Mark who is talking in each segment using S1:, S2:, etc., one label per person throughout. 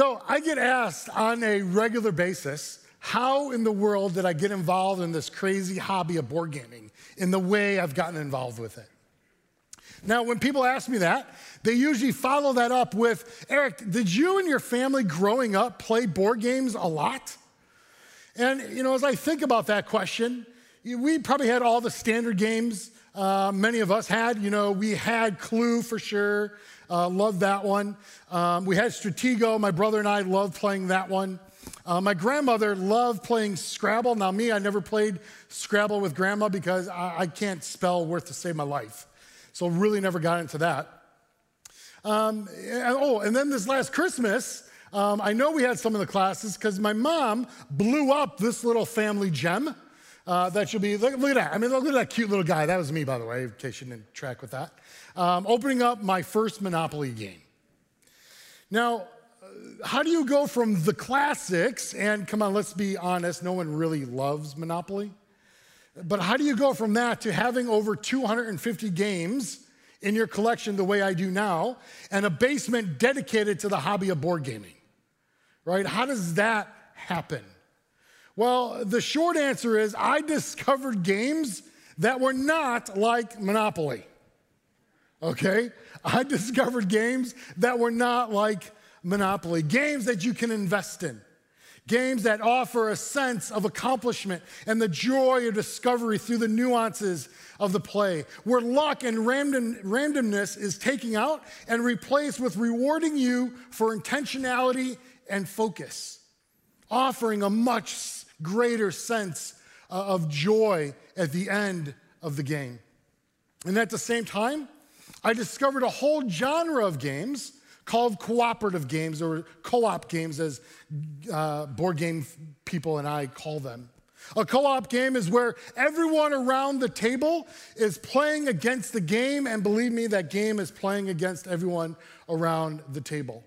S1: So I get asked on a regular basis, how in the world did I get involved in this crazy hobby of board gaming in the way I've gotten involved with it? Now, when people ask me that, they usually follow that up with Eric, did you and your family growing up play board games a lot? And, you know, as I think about that question, we probably had all the standard games uh, many of us had. You know, we had Clue for sure. Uh, loved that one. Um, we had Stratego. My brother and I loved playing that one. Uh, my grandmother loved playing Scrabble. Now, me, I never played Scrabble with grandma because I, I can't spell worth to save my life. So, really never got into that. Um, and, oh, and then this last Christmas, um, I know we had some of the classes because my mom blew up this little family gem. Uh, that should be, look, look, at that. I mean, look at that cute little guy. That was me, by the way, in case you didn't track with that. Um, opening up my first Monopoly game. Now, uh, how do you go from the classics, and come on, let's be honest, no one really loves Monopoly. But how do you go from that to having over 250 games in your collection the way I do now, and a basement dedicated to the hobby of board gaming? Right? How does that happen? Well, the short answer is I discovered games that were not like Monopoly. Okay? I discovered games that were not like Monopoly, games that you can invest in, games that offer a sense of accomplishment and the joy of discovery through the nuances of the play, where luck and random, randomness is taken out and replaced with rewarding you for intentionality and focus, offering a much greater sense uh, of joy at the end of the game. And at the same time, I discovered a whole genre of games called cooperative games or co op games, as uh, board game people and I call them. A co op game is where everyone around the table is playing against the game, and believe me, that game is playing against everyone around the table.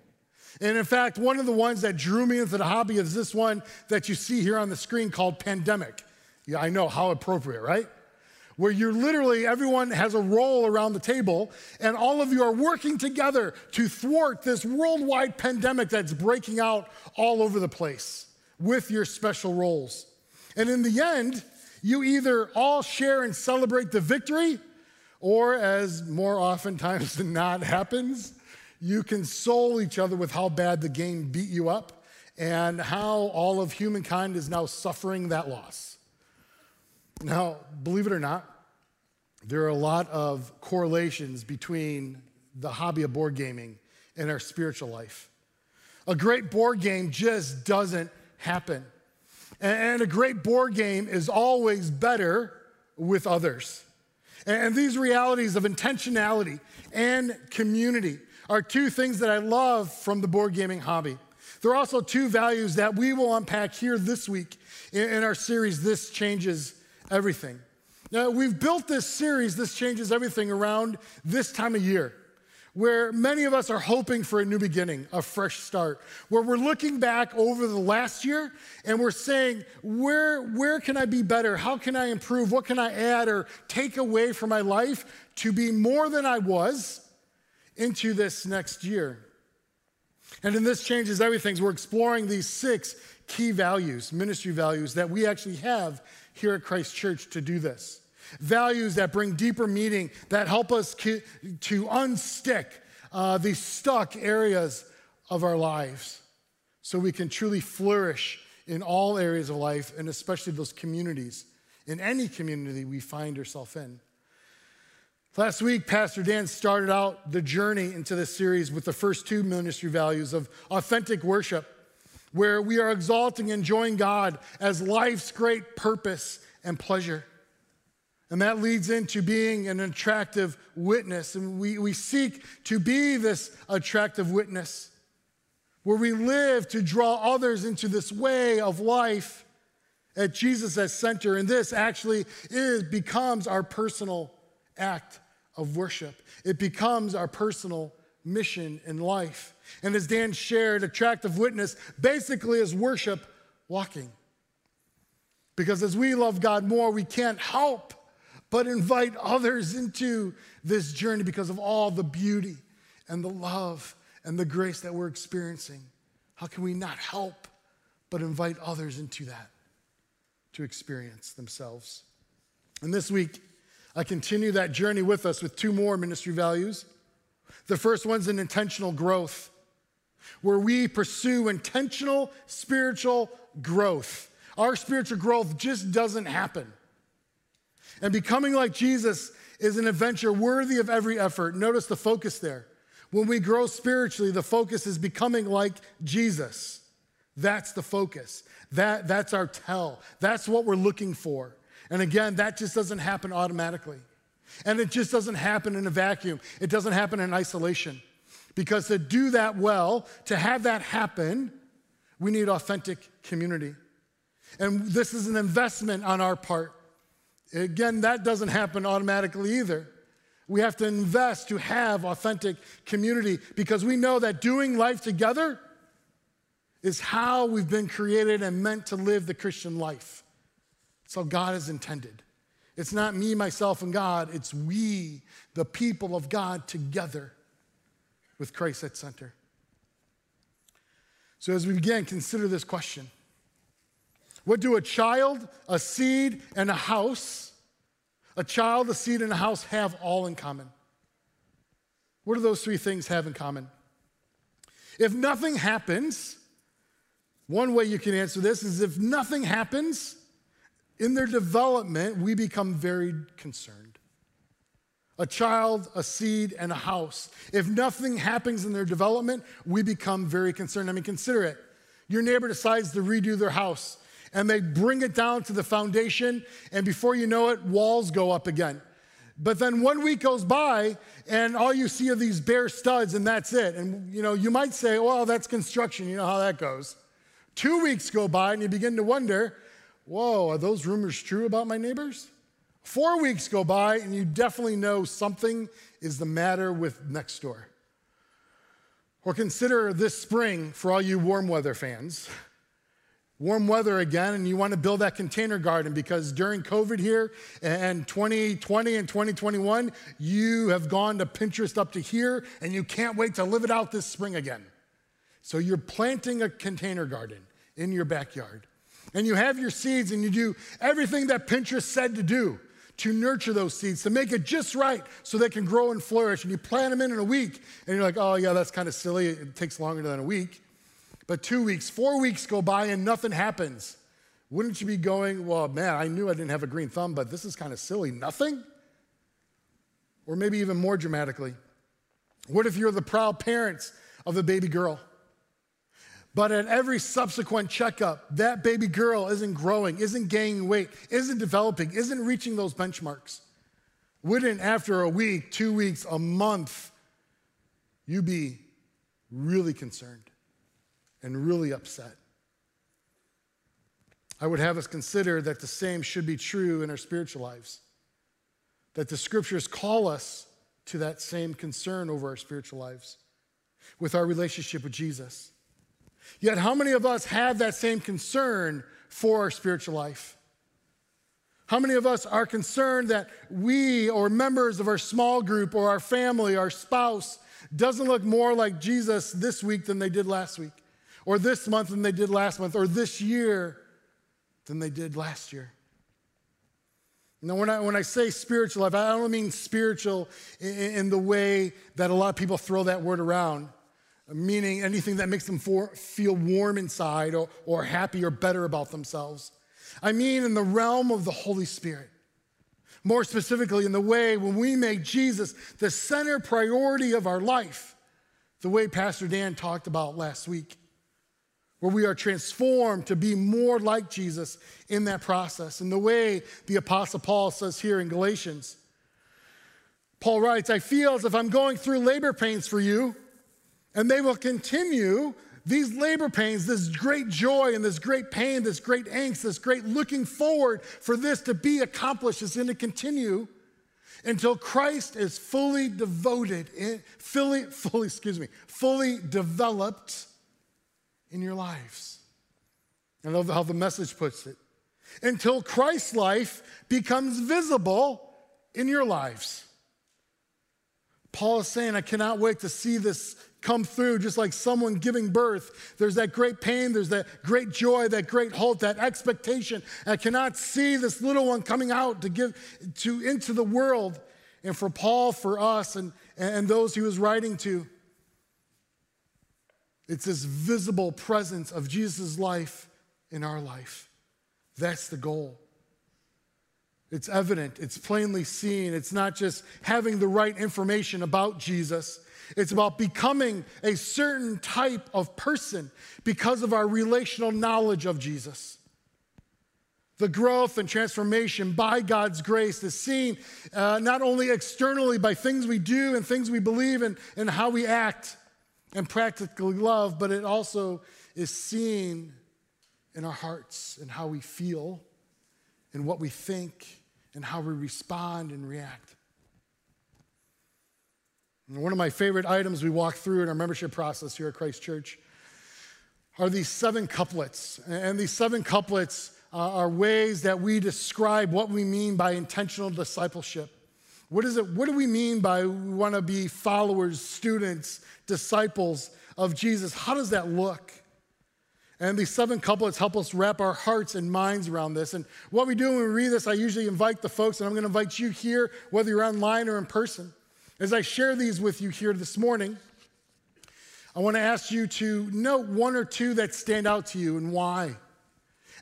S1: And in fact, one of the ones that drew me into the hobby is this one that you see here on the screen called Pandemic. Yeah, I know, how appropriate, right? Where you're literally, everyone has a role around the table, and all of you are working together to thwart this worldwide pandemic that's breaking out all over the place with your special roles. And in the end, you either all share and celebrate the victory, or as more oftentimes than not happens, you console each other with how bad the game beat you up and how all of humankind is now suffering that loss. Now, believe it or not, there are a lot of correlations between the hobby of board gaming and our spiritual life. A great board game just doesn't happen. And a great board game is always better with others. And these realities of intentionality and community are two things that I love from the board gaming hobby. There are also two values that we will unpack here this week in, our series, This Changes Everything. Now, we've built this series, This Changes Everything, around this time of year where many of us are hoping for a new beginning, a fresh start, where we're looking back over the last year and we're saying, where, where can I be better? How can I improve? What can I add or take away from my life to be more than I was into this next year. And in this changes everything, we're exploring these six key values, ministry values that we actually have here at Christ Church to do this. Values that bring deeper meaning, that help us to unstick uh, these stuck areas of our lives so we can truly flourish in all areas of life and especially those communities, in any community we find ourselves in. Last week, Pastor Dan started out the journey into this series with the first two ministry values of authentic worship, where we are exalting and enjoying God as life's great purpose and pleasure. And that leads into being an attractive witness. And we, we seek to be this attractive witness, where we live to draw others into this way of life at Jesus as center. And this actually is, becomes our personal act of worship. It becomes our personal mission in life. And as Dan shared, attractive witness basically is worship walking. Because as we love God more, we can't help but invite others into this journey because of all the beauty and the love and the grace that we're experiencing How can we not help but invite others into that to experience themselves? And this week, I continue that journey with us with two more ministry values. The first one's an intentional growth, where we pursue intentional spiritual growth. Our spiritual growth just doesn't happen. And becoming like Jesus is an adventure worthy of every effort. Notice the focus there. When we grow spiritually, the focus is becoming like Jesus. That's the focus. That, that's our tell. That's what we're looking for. And again, that just doesn't happen automatically. And it just doesn't happen in a vacuum, it doesn't happen in isolation. Because to do that well, to have that happen, we need authentic community. And this is an investment on our part. Again, that doesn't happen automatically either. We have to invest to have authentic community because we know that doing life together is how we've been created and meant to live the Christian life. It's how God has intended. It's not me, myself, and God, it's we, the people of God, together with Christ at center. So, as we begin, consider this question What do a child, a seed, and a house, a child, a seed, and a house have all in common? What do those three things have in common? If nothing happens, one way you can answer this is if nothing happens, in their development, we become very concerned. A child, a seed, and a house. If nothing happens in their development, we become very concerned. I mean, consider it. Your neighbor decides to redo their house, and they bring it down to the foundation, and before you know it, walls go up again. But then one week goes by, and all you see are these bare studs, and that's it. And you know, you might say, well, that's construction. You know how that goes. Two weeks go by, and you begin to wonder, Whoa, are those rumors true about my neighbors? Four weeks go by, and you definitely know something is the matter with next door. Or consider this spring for all you warm weather fans. Warm weather again, and you want to build that container garden because during COVID here and 2020 and 2021, you have gone to Pinterest up to here and you can't wait to live it out this spring again. So you're planting a container garden in your backyard and you have your seeds and you do everything that Pinterest said to do to nurture those seeds, to make it just right so they can grow and flourish. And you plant them in in a week, and you're like, oh, yeah, that's kind of silly. It takes longer than a week. But two weeks, four weeks go by, and nothing happens. Wouldn't you be going, well, man, I knew I didn't have a green thumb, but this is kind of silly. Nothing? Or maybe even more dramatically, what if you're the proud parents of a baby girl? But at every subsequent checkup, that baby girl isn't growing, isn't gaining weight, isn't developing, isn't reaching those benchmarks. Wouldn't after a week, two weeks, a month, you be really concerned and really upset? I would have us consider that the same should be true in our spiritual lives. That the scriptures call us to that same concern over our spiritual lives with our relationship with Jesus. Yet, how many of us have that same concern for our spiritual life? How many of us are concerned that we or members of our small group or our family, our spouse, doesn't look more like Jesus this week than they did last week, or this month than they did last month, or this year than they did last year? Now, when I, when I say spiritual life, I don't mean spiritual in, in the way that a lot of people throw that word around meaning anything that makes them for, feel warm inside or, or happy or better about themselves. I mean, in the realm of the Holy Spirit. More specifically, in the way when we make Jesus the center priority of our life, the way Pastor Dan talked about last week, where we are transformed to be more like Jesus in that process. And the way the Apostle Paul says here in Galatians, Paul writes, I feel as if I'm going through labor pains for you and they will continue these labor pains, this great joy and this great pain, this great angst, this great looking forward for this to be accomplished is going to continue until Christ is fully devoted, fully, fully, excuse me, fully developed in your lives. I love how the message puts it. Until Christ's life becomes visible in your lives. Paul is saying, I cannot wait to see this come through, just like someone giving birth. There's that great pain, there's that great joy, that great hope, that expectation. I cannot see this little one coming out to give to into the world. And for Paul, for us, and, and those he was writing to, it's this visible presence of Jesus' life in our life. That's the goal. It's evident, it's plainly seen. It's not just having the right information about Jesus, it's about becoming a certain type of person because of our relational knowledge of Jesus. The growth and transformation by God's grace is seen uh, not only externally by things we do and things we believe and, and how we act and practically love, but it also is seen in our hearts and how we feel and what we think and how we respond and react. And one of my favorite items we walk through in our membership process here at Christ Church are these seven couplets. And these seven couplets uh, are ways that we describe what we mean by intentional discipleship. What is it? What do we mean by we want to be followers, students, disciples of Jesus? How does that look? And these seven couplets help us wrap our hearts and minds around this. And what we do when we read this, I usually invite the folks, and I'm going to invite you here, whether you're online or in person. As I share these with you here this morning, I want to ask you to note one or two that stand out to you and why.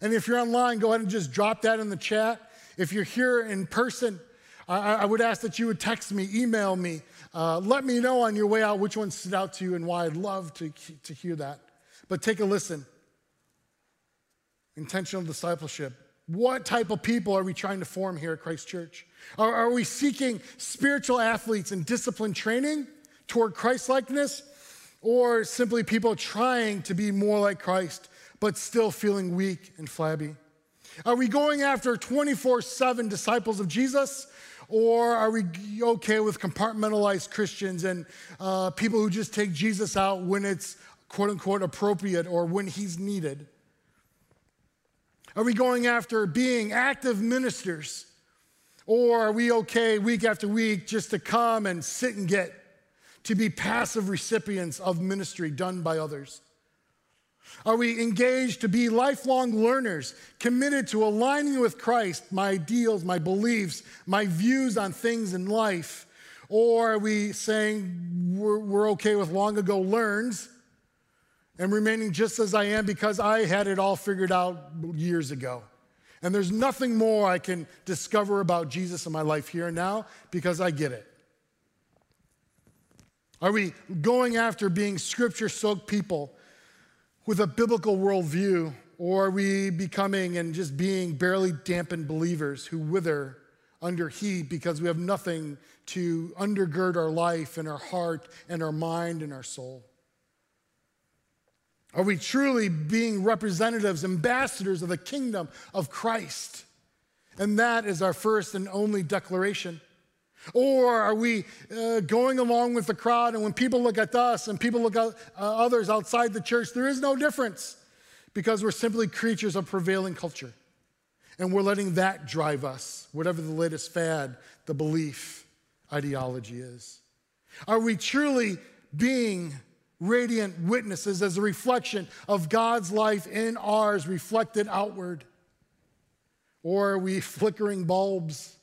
S1: And if you're online, go ahead and just drop that in the chat. If you're here in person, I, I would ask that you would text me, email me, uh, let me know on your way out which one stood out to you and why. I'd love to, to hear that. But take a listen. Intentional discipleship. What type of people are we trying to form here at Christ Church? Are, are we seeking spiritual athletes and discipline training toward Christ likeness? Or simply people trying to be more like Christ, but still feeling weak and flabby? Are we going after 24 7 disciples of Jesus? Or are we okay with compartmentalized Christians and uh, people who just take Jesus out when it's quote unquote appropriate or when he's needed? Are we going after being active ministers? Or are we okay week after week just to come and sit and get, to be passive recipients of ministry done by others? Are we engaged to be lifelong learners, committed to aligning with Christ, my ideals, my beliefs, my views on things in life? Or are we saying we're, we're okay with long ago learns and remaining just as I am because I had it all figured out years ago. And there's nothing more I can discover about Jesus in my life here and now because I get it. Are we going after being scripture soaked people with a biblical worldview, or are we becoming and just being barely dampened believers who wither under heat because we have nothing to undergird our life and our heart and our mind and our soul? Are we truly being representatives, ambassadors of the kingdom of Christ? And that is our first and only declaration. Or are we uh, going along with the crowd, and when people look at us and people look at uh, others outside the church, there is no difference because we're simply creatures of prevailing culture. And we're letting that drive us, whatever the latest fad, the belief, ideology is. Are we truly being radiant witnesses as a reflection of God's life in ours reflected outward? Or are we flickering bulbs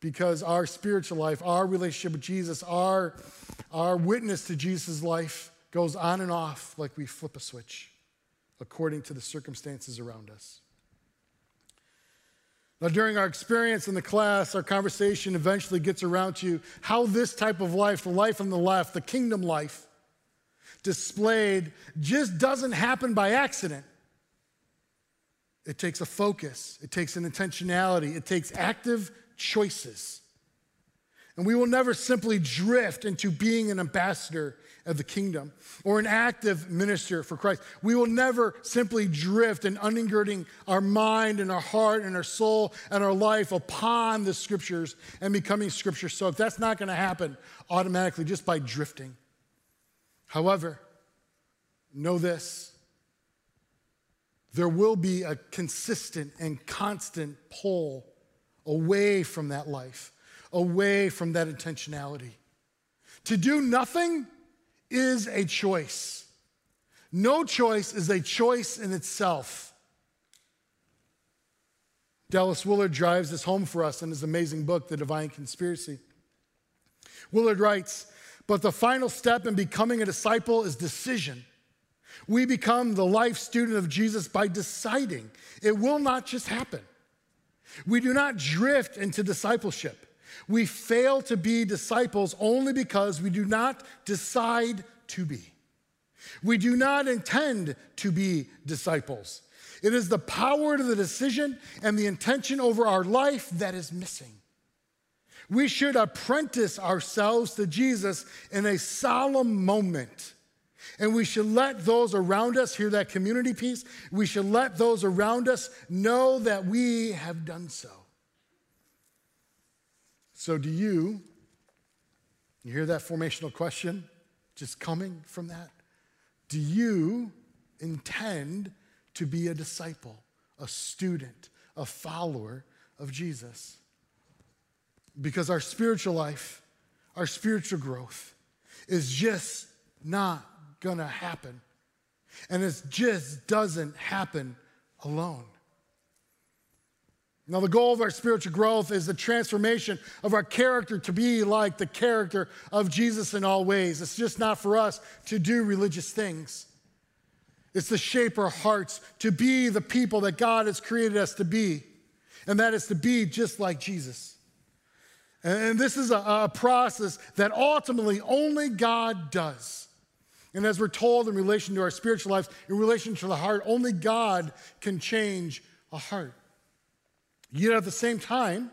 S1: because our spiritual life, our relationship with Jesus, our, our witness to Jesus' life goes on and off like we flip a switch according to the circumstances around us? Now, during our experience in the class, our conversation eventually gets around to how this type of life, the life on the left, the kingdom life, displayed just doesn't happen by accident. It takes a focus, it takes an intentionality, it takes active choices. And we will never simply drift into being an ambassador of the kingdom or an active minister for Christ. We will never simply drift in undergirding our mind and our heart and our soul and our life upon the scriptures and becoming scripture soaked. That's not going to happen automatically just by drifting. However, know this there will be a consistent and constant pull away from that life, away from that intentionality. To do nothing is a choice. No choice is a choice in itself. Dallas Willard drives this home for us in his amazing book, The Divine Conspiracy. Willard writes, But the final step in becoming a disciple is decision. We become the life student of Jesus by deciding. It will not just happen. We do not drift into discipleship. We fail to be disciples only because we do not decide to be. We do not intend to be disciples. It is the power to the decision and the intention over our life that is missing. We should apprentice ourselves to Jesus in a solemn moment. And we should let those around us hear that community piece. We should let those around us know that we have done so. So, do you, you hear that formational question just coming from that? Do you intend to be a disciple, a student, a follower of Jesus. Because our spiritual life, our spiritual growth is just not gonna happen. And it just doesn't happen alone. Now, the goal of our spiritual growth is the transformation of our character to be like the character of Jesus in all ways. It's just not for us to do religious things. It's to shape our hearts to be the people that God has created us to be, and that is to be just like Jesus. And this is a, a process that ultimately only God does. And as we're told in relation to our spiritual lives, in relation to the heart, only God can change a heart. Yet at the same time,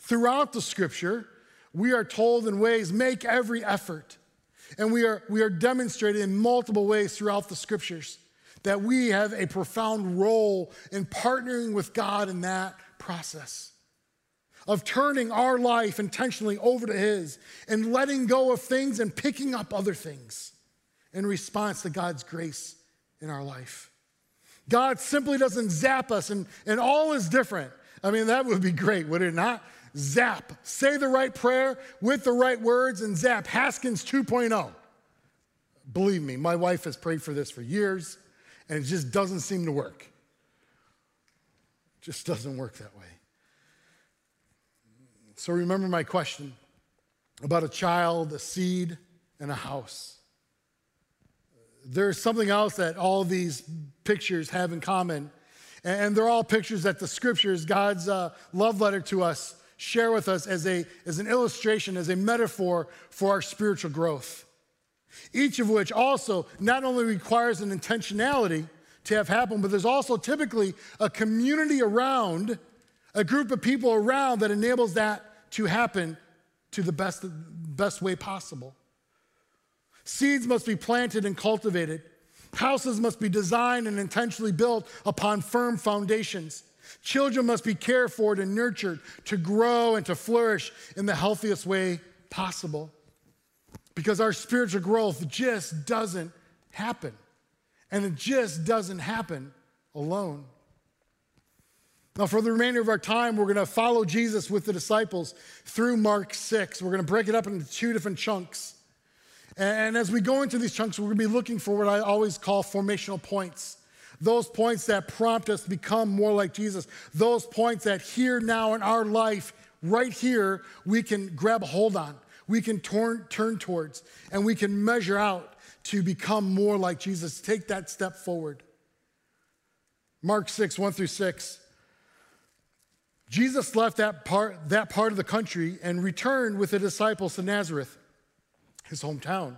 S1: throughout the scripture, we are told in ways make every effort. And we are, we are demonstrated in multiple ways throughout the scriptures that we have a profound role in partnering with God in that process of turning our life intentionally over to His and letting go of things and picking up other things in response to God's grace in our life. God simply doesn't zap us and, and all is different. I mean, that would be great, would it not? Zap. Say the right prayer with the right words and zap. Haskins 2.0. Believe me, my wife has prayed for this for years and it just doesn't seem to work. Just doesn't work that way. So remember my question about a child, a seed, and a house. There's something else that all these pictures have in common, and they're all pictures that the scriptures, God's uh, love letter to us, share with us as, a, as an illustration, as a metaphor for our spiritual growth each of which also not only requires an intentionality to have happen, but there's also typically a community around, a group of people around that enables that to happen to the best, best way possible. Seeds must be planted and cultivated. Houses must be designed and intentionally built upon firm foundations. Children must be cared for and nurtured to grow and to flourish in the healthiest way possible because our spiritual growth just doesn't happen. And it just doesn't happen alone. Now, for the remainder of our time, we're going to follow Jesus with the disciples through Mark 6. We're going to break it up into two different chunks. And as we go into these chunks, we're going to be looking for what I always call formational points. Those points that prompt us to become more like Jesus. Those points that here, now in our life, right here, we can grab a hold on we can turn, turn towards and we can measure out to become more like Jesus. Take that step forward. Mark 6, 1 through 6. Jesus left that part, that part of the country and returned with the disciples to Nazareth, his hometown.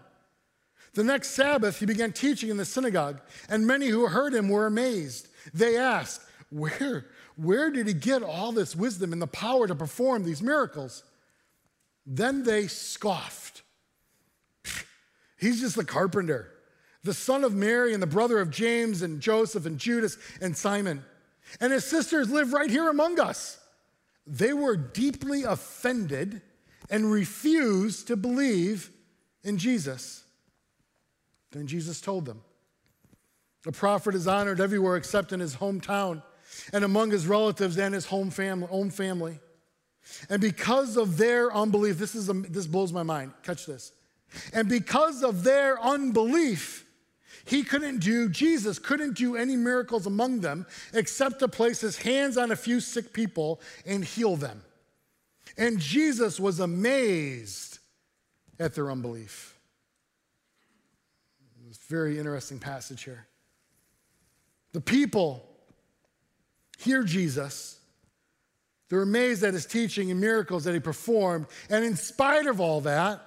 S1: The next Sabbath, he began teaching in the synagogue, and many who heard him were amazed. They asked, Where, where did he get all this wisdom and the power to perform these miracles? Then they scoffed. He's just the carpenter, the son of Mary and the brother of James and Joseph and Judas and Simon. And his sisters live right here among us. They were deeply offended and refused to believe in Jesus. Then Jesus told them, A prophet is honored everywhere except in his hometown and among his relatives and his home family. Own family. And because of their unbelief, this, is this blows my mind. Catch this. And because of their unbelief, he couldn't do, Jesus couldn't do any miracles among them except to place his hands on a few sick people and heal them. And Jesus was amazed at their unbelief. It's a very interesting passage here. The people hear Jesus. They're amazed at his teaching and miracles that he performed. And in spite of all that,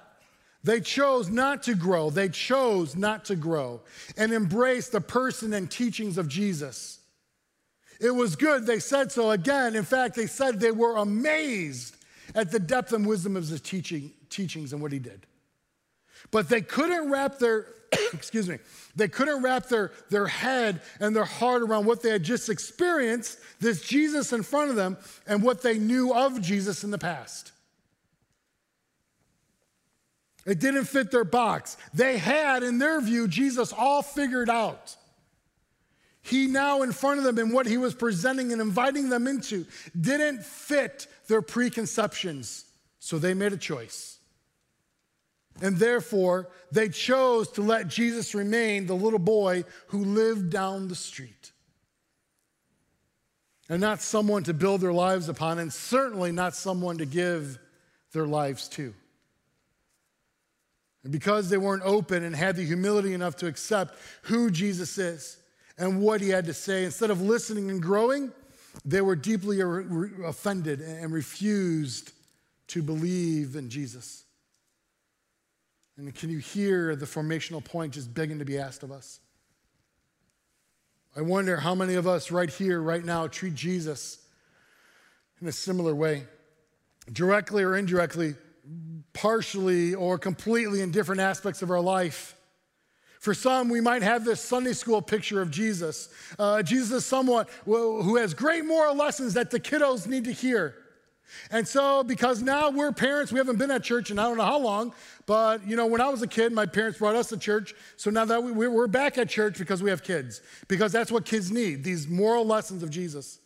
S1: they chose not to grow. They chose not to grow and embrace the person and teachings of Jesus. It was good. They said so again. In fact, they said they were amazed at the depth and wisdom of his teaching, teachings and what he did. But they couldn't wrap their, excuse me, they couldn't wrap their, their head and their heart around what they had just experienced, this Jesus in front of them, and what they knew of Jesus in the past. It didn't fit their box. They had, in their view, Jesus all figured out. He now, in front of them, and what he was presenting and inviting them into, didn't fit their preconceptions. So they made a choice. And therefore, they chose to let Jesus remain the little boy who lived down the street. And not someone to build their lives upon, and certainly not someone to give their lives to. And because they weren't open and had the humility enough to accept who Jesus is and what he had to say, instead of listening and growing, they were deeply offended and refused to believe in Jesus. And can you hear the formational point just begging to be asked of us? I wonder how many of us right here, right now, treat Jesus in a similar way, directly or indirectly, partially or completely in different aspects of our life. For some, we might have this Sunday school picture of Jesus. Uh, Jesus is someone who has great moral lessons that the kiddos need to hear. And so, because now we're parents, we haven't been at church in I don't know how long, but you know, when I was a kid, my parents brought us to church. So now that we, we're back at church because we have kids, because that's what kids need these moral lessons of Jesus.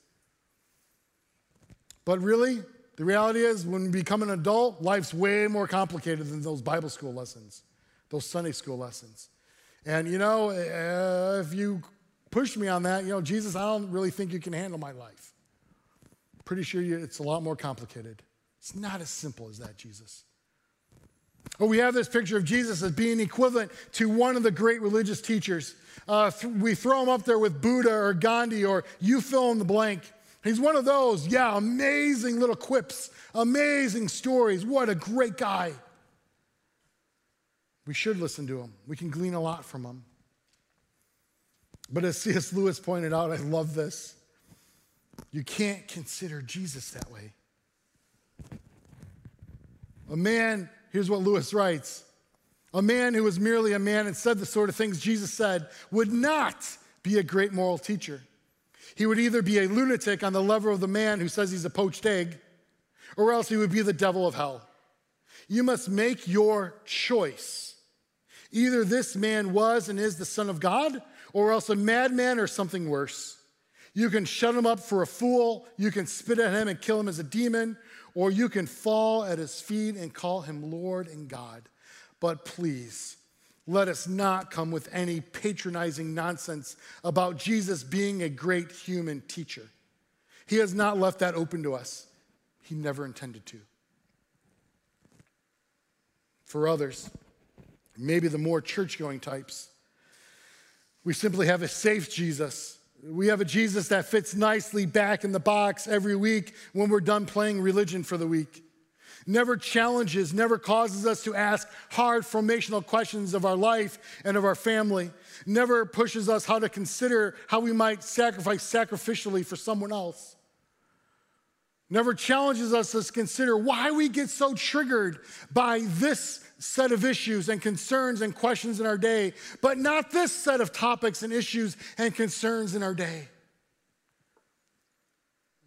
S1: But really, the reality is, when we become an adult, life's way more complicated than those Bible school lessons, those Sunday school lessons. And you know, if you push me on that, you know, Jesus, I don't really think you can handle my life. Pretty sure you, it's a lot more complicated. It's not as simple as that, Jesus. Well, we have this picture of Jesus as being equivalent to one of the great religious teachers. Uh, th- we throw him up there with Buddha or Gandhi or you fill in the blank. He's one of those, yeah, amazing little quips, amazing stories. What a great guy. We should listen to him. We can glean a lot from him. But as C.S. Lewis pointed out, I love this. You can't consider Jesus that way. A man, here's what Lewis writes a man who was merely a man and said the sort of things Jesus said would not be a great moral teacher. He would either be a lunatic on the level of the man who says he's a poached egg, or else he would be the devil of hell. You must make your choice. Either this man was and is the Son of God, or else a madman or something worse. You can shut him up for a fool, you can spit at him and kill him as a demon, or you can fall at his feet and call him Lord and God. But please, let us not come with any patronizing nonsense about Jesus being a great human teacher. He has not left that open to us, He never intended to. For others, maybe the more church going types, we simply have a safe Jesus. We have a Jesus that fits nicely back in the box every week when we're done playing religion for the week never challenges, never causes us to ask hard formational questions of our life and of our family, never pushes us how to consider how we might sacrifice sacrificially for someone else. Never challenges us to consider why we get so triggered by this set of issues and concerns and questions in our day, but not this set of topics and issues and concerns in our day.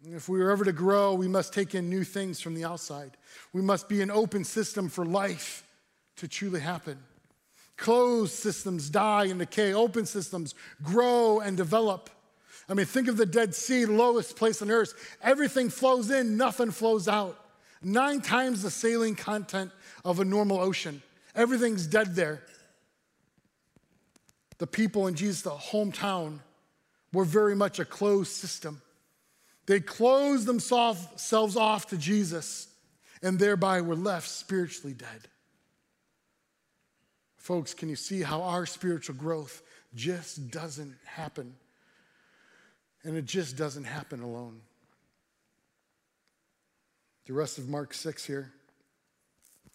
S1: If we are ever to grow, we must take in new things from the outside. We must be an open system for life to truly happen. Closed systems die and decay, open systems grow and develop. I mean, think of the Dead Sea, lowest place on earth. Everything flows in, nothing flows out. Nine times the saline content of a normal ocean. Everything's dead there. The people in Jesus' hometown were very much a closed system. They closed themselves off to Jesus and thereby were left spiritually dead. Folks, can you see how our spiritual growth just doesn't happen? And it just doesn't happen alone. The rest of Mark 6 here.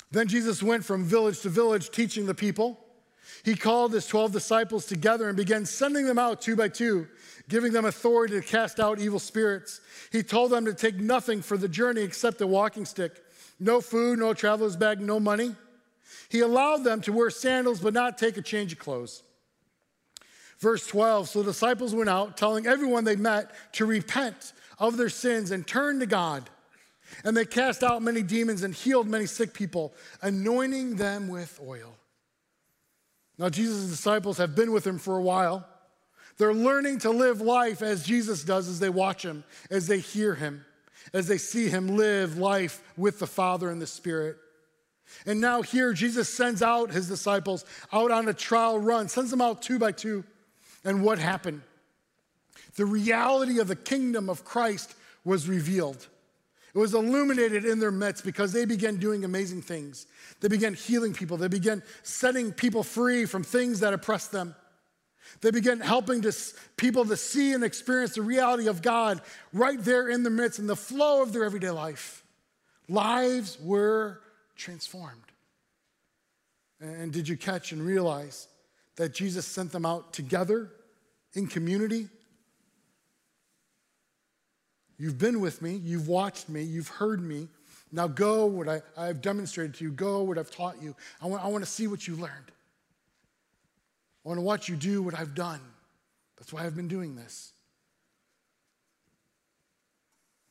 S1: Then Jesus went from village to village teaching the people. He called his 12 disciples together and began sending them out two by two, giving them authority to cast out evil spirits. He told them to take nothing for the journey except a walking stick no food, no traveler's bag, no money. He allowed them to wear sandals but not take a change of clothes. Verse 12 So the disciples went out, telling everyone they met to repent of their sins and turn to God. And they cast out many demons and healed many sick people, anointing them with oil. Now, Jesus' disciples have been with him for a while. They're learning to live life as Jesus does as they watch him, as they hear him, as they see him live life with the Father and the Spirit. And now, here, Jesus sends out his disciples out on a trial run, sends them out two by two. And what happened? The reality of the kingdom of Christ was revealed. It was illuminated in their midst because they began doing amazing things. They began healing people. They began setting people free from things that oppressed them. They began helping to, people to see and experience the reality of God right there in the midst, in the flow of their everyday life. Lives were transformed. And did you catch and realize that Jesus sent them out together in community You've been with me, you've watched me, you've heard me. Now go what I, I've demonstrated to you, go what I've taught you. I want, I want to see what you learned. I want to watch you do what I've done. That's why I've been doing this.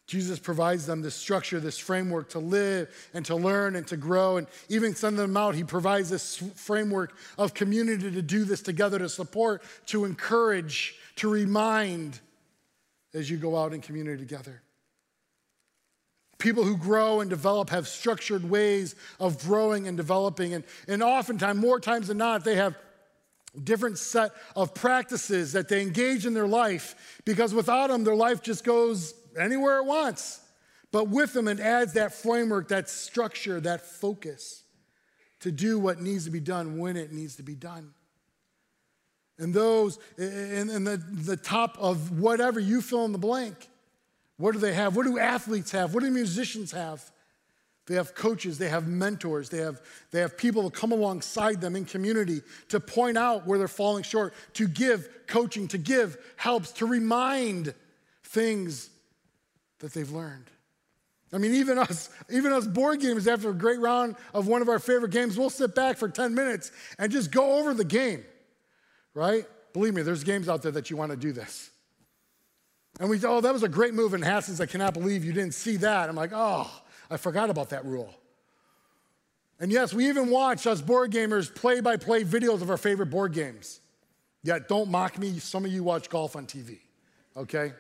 S1: Jesus provides them this structure, this framework to live and to learn and to grow. And even send them out, he provides this framework of community to do this together, to support, to encourage, to remind as you go out in community together. People who grow and develop have structured ways of growing and developing. And, and oftentimes, more times than not, they have different set of practices that they engage in their life because without them, their life just goes anywhere it wants. But with them, it adds that framework, that structure, that focus to do what needs to be done when it needs to be done. And those in, the, the top of whatever you fill in the blank. What do they have? What do athletes have? What do musicians have? They have coaches, they have mentors, they have, they have people that come alongside them in community to point out where they're falling short, to give coaching, to give helps, to remind things that they've learned. I mean, even us, even us board games, after a great round of one of our favorite games, we'll sit back for 10 minutes and just go over the game right? Believe me, there's games out there that you want to do this. And we, oh, that was a great move in Haskins. I cannot believe you didn't see that. I'm like, oh, I forgot about that rule. And yes, we even watch us board gamers play by play videos of our favorite board games. Yet, don't mock me. Some of you watch golf on TV, okay?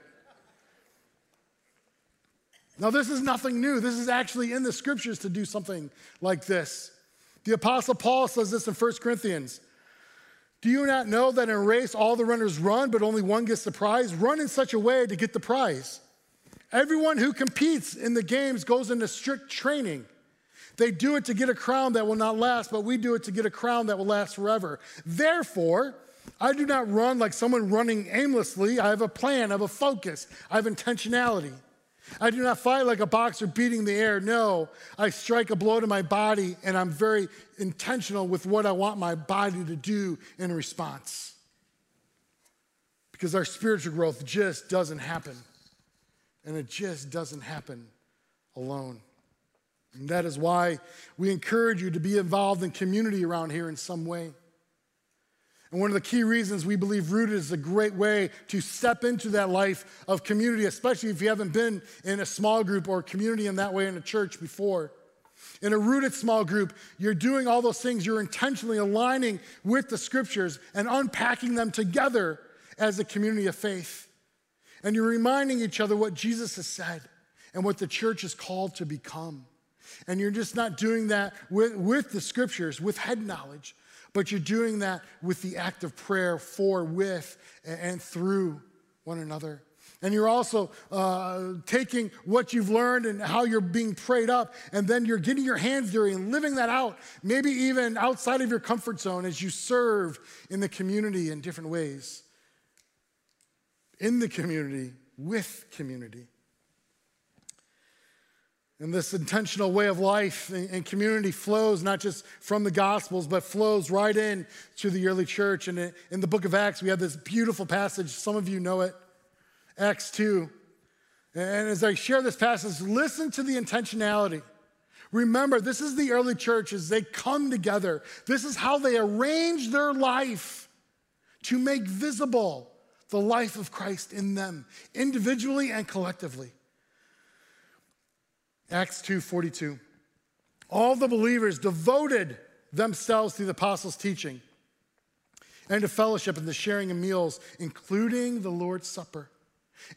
S1: Now, this is nothing new. This is actually in the scriptures to do something like this. The Apostle Paul says this in 1 Corinthians do you not know that in a race all the runners run, but only one gets the prize? Run in such a way to get the prize. Everyone who competes in the games goes into strict training. They do it to get a crown that will not last, but we do it to get a crown that will last forever. Therefore, I do not run like someone running aimlessly. I have a plan, I have a focus, I have intentionality. I do not fight like a boxer beating the air. No, I strike a blow to my body and I'm very intentional with what I want my body to do in response. Because our spiritual growth just doesn't happen. And it just doesn't happen alone. And that is why we encourage you to be involved in community around here in some way. And one of the key reasons we believe Rooted is a great way to step into that life of community, especially if you haven't been in a small group or community in that way in a church before. In a rooted small group, you're doing all those things, you're intentionally aligning with the scriptures and unpacking them together as a community of faith. And you're reminding each other what Jesus has said and what the church is called to become. And you're just not doing that with, with the scriptures, with head knowledge, but you're doing that with the act of prayer for, with, and through one another. And you're also uh, taking what you've learned and how you're being prayed up, and then you're getting your hands dirty and living that out, maybe even outside of your comfort zone as you serve in the community in different ways. In the community, with community. And this intentional way of life and community flows not just from the Gospels, but flows right in to the early church. And in the book of Acts, we have this beautiful passage. Some of you know it, Acts 2. And as I share this passage, listen to the intentionality. Remember, this is the early church as they come together. This is how they arrange their life to make visible the life of Christ in them, individually and collectively. Acts 2:42. All the believers devoted themselves to the apostles' teaching and to fellowship and the sharing of meals, including the Lord's Supper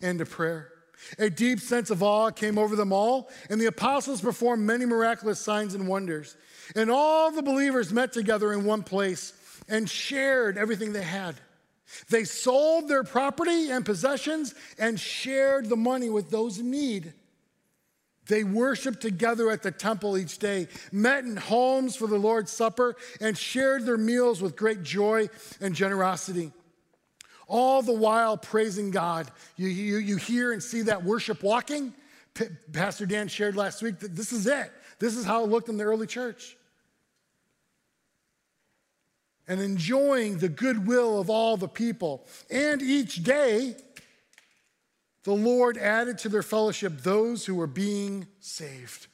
S1: and to prayer. A deep sense of awe came over them all, and the apostles performed many miraculous signs and wonders. And all the believers met together in one place and shared everything they had. They sold their property and possessions and shared the money with those in need. They worshiped together at the temple each day, met in homes for the Lord's Supper, and shared their meals with great joy and generosity. All the while praising God. You, you, you hear and see that worship walking. P- Pastor Dan shared last week that this is it. This is how it looked in the early church. And enjoying the goodwill of all the people. And each day, the Lord added to their fellowship those who were being saved.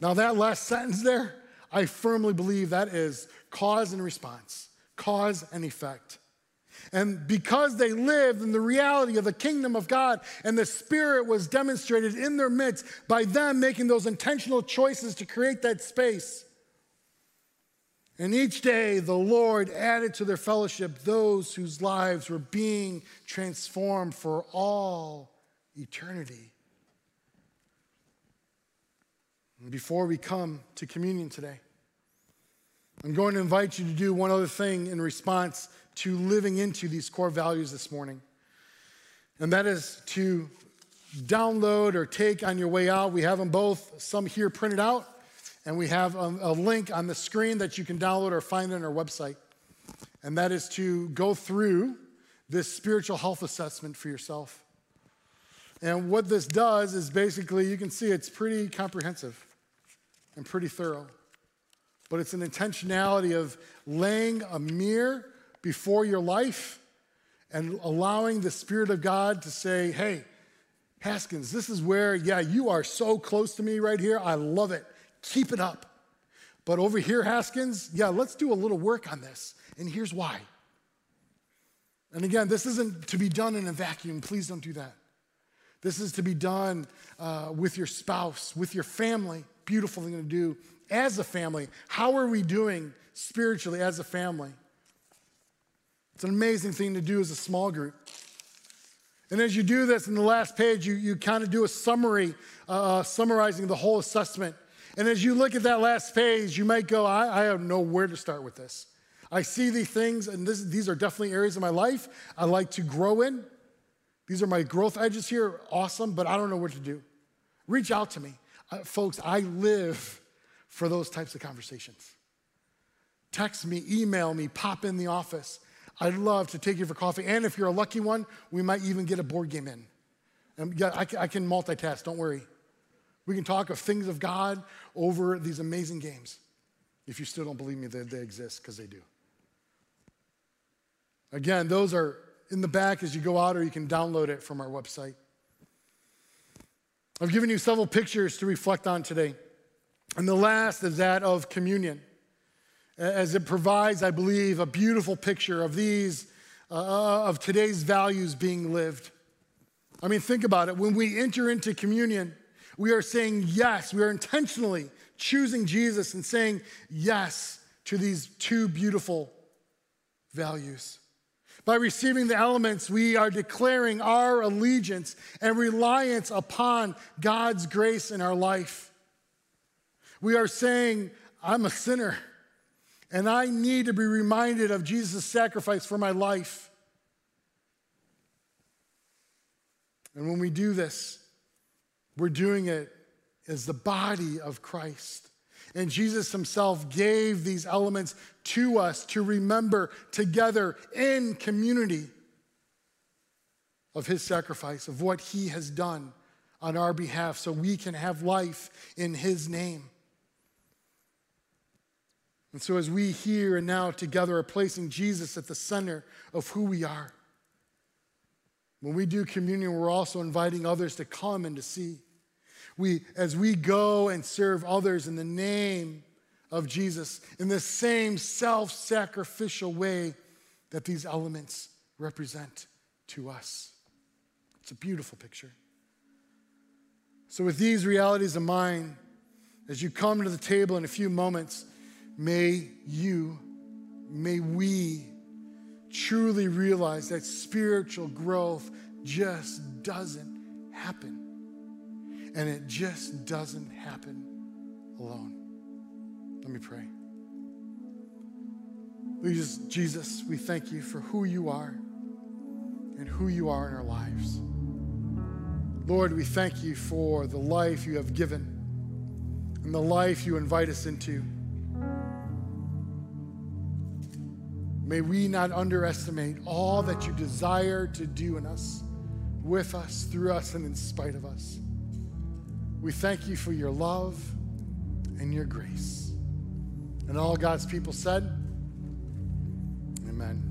S1: Now, that last sentence there, I firmly believe that is cause and response, cause and effect. And because they lived in the reality of the kingdom of God and the Spirit was demonstrated in their midst by them making those intentional choices to create that space. And each day the Lord added to their fellowship those whose lives were being transformed for all eternity. And before we come to communion today, I'm going to invite you to do one other thing in response to living into these core values this morning. And that is to download or take on your way out. We have them both, some here printed out and we have a, a link on the screen that you can download or find on our website. And that is to go through this spiritual health assessment for yourself. And what this does is basically, you can see it's pretty comprehensive and pretty thorough. But it's an intentionality of laying a mirror before your life and allowing the Spirit of God to say, hey, Haskins, this is where, yeah, you are so close to me right here. I love it. Keep it up. But over here, Haskins, yeah, let's do a little work on this. And here's why. And again, this isn't to be done in a vacuum. Please don't do that. This is to be done uh, with your spouse, with your family. Beautiful thing to do as a family. How are we doing spiritually as a family? It's an amazing thing to do as a small group. And as you do this, in the last page, you, you kind of do a summary, uh, uh summarizing the whole assessment. And as you look at that last phase, you might go, I, I don't know where to start with this. I see these things, and this, these are definitely areas of my life I like to grow in. These are my growth edges here. Awesome, but I don't know what to do. Reach out to me. Uh, folks, I live for those types of conversations. Text me, email me, pop in the office. I'd love to take you for coffee. And if you're a lucky one, we might even get a board game in. And yeah, I, I can multitask, don't worry. We can talk of things of God over these amazing games. If you still don't believe me that they exist, because they do. Again, those are in the back as you go out, or you can download it from our website. I've given you several pictures to reflect on today. And the last is that of communion, as it provides, I believe, a beautiful picture of these, uh, uh of today's values being lived. I mean, think about it. When we enter into communion, we are saying yes. We are intentionally choosing Jesus and saying yes to these two beautiful values. By receiving the elements, we are declaring our allegiance and reliance upon God's grace in our life. We are saying, I'm a sinner and I need to be reminded of Jesus' sacrifice for my life. And when we do this, we're doing it as the body of Christ. And Jesus himself gave these elements to us to remember together in community of his sacrifice, of what he has done on our behalf, so we can have life in his name. And so, as we here and now together are placing Jesus at the center of who we are, when we do communion, we're also inviting others to come and to see. We, as we go and serve others in the name of Jesus, in the same self sacrificial way that these elements represent to us. It's a beautiful picture. So, with these realities in mind, as you come to the table in a few moments, may you, may we truly realize that spiritual growth just doesn't happen. And it just doesn't happen alone. Let me pray. Jesus, we thank you for who you are and who you are in our lives. Lord, we thank you for the life you have given and the life you invite us into. May we not underestimate all that you desire to do in us, with us, through us, and in spite of us. We thank you for your love and your grace. And all God's people said, Amen.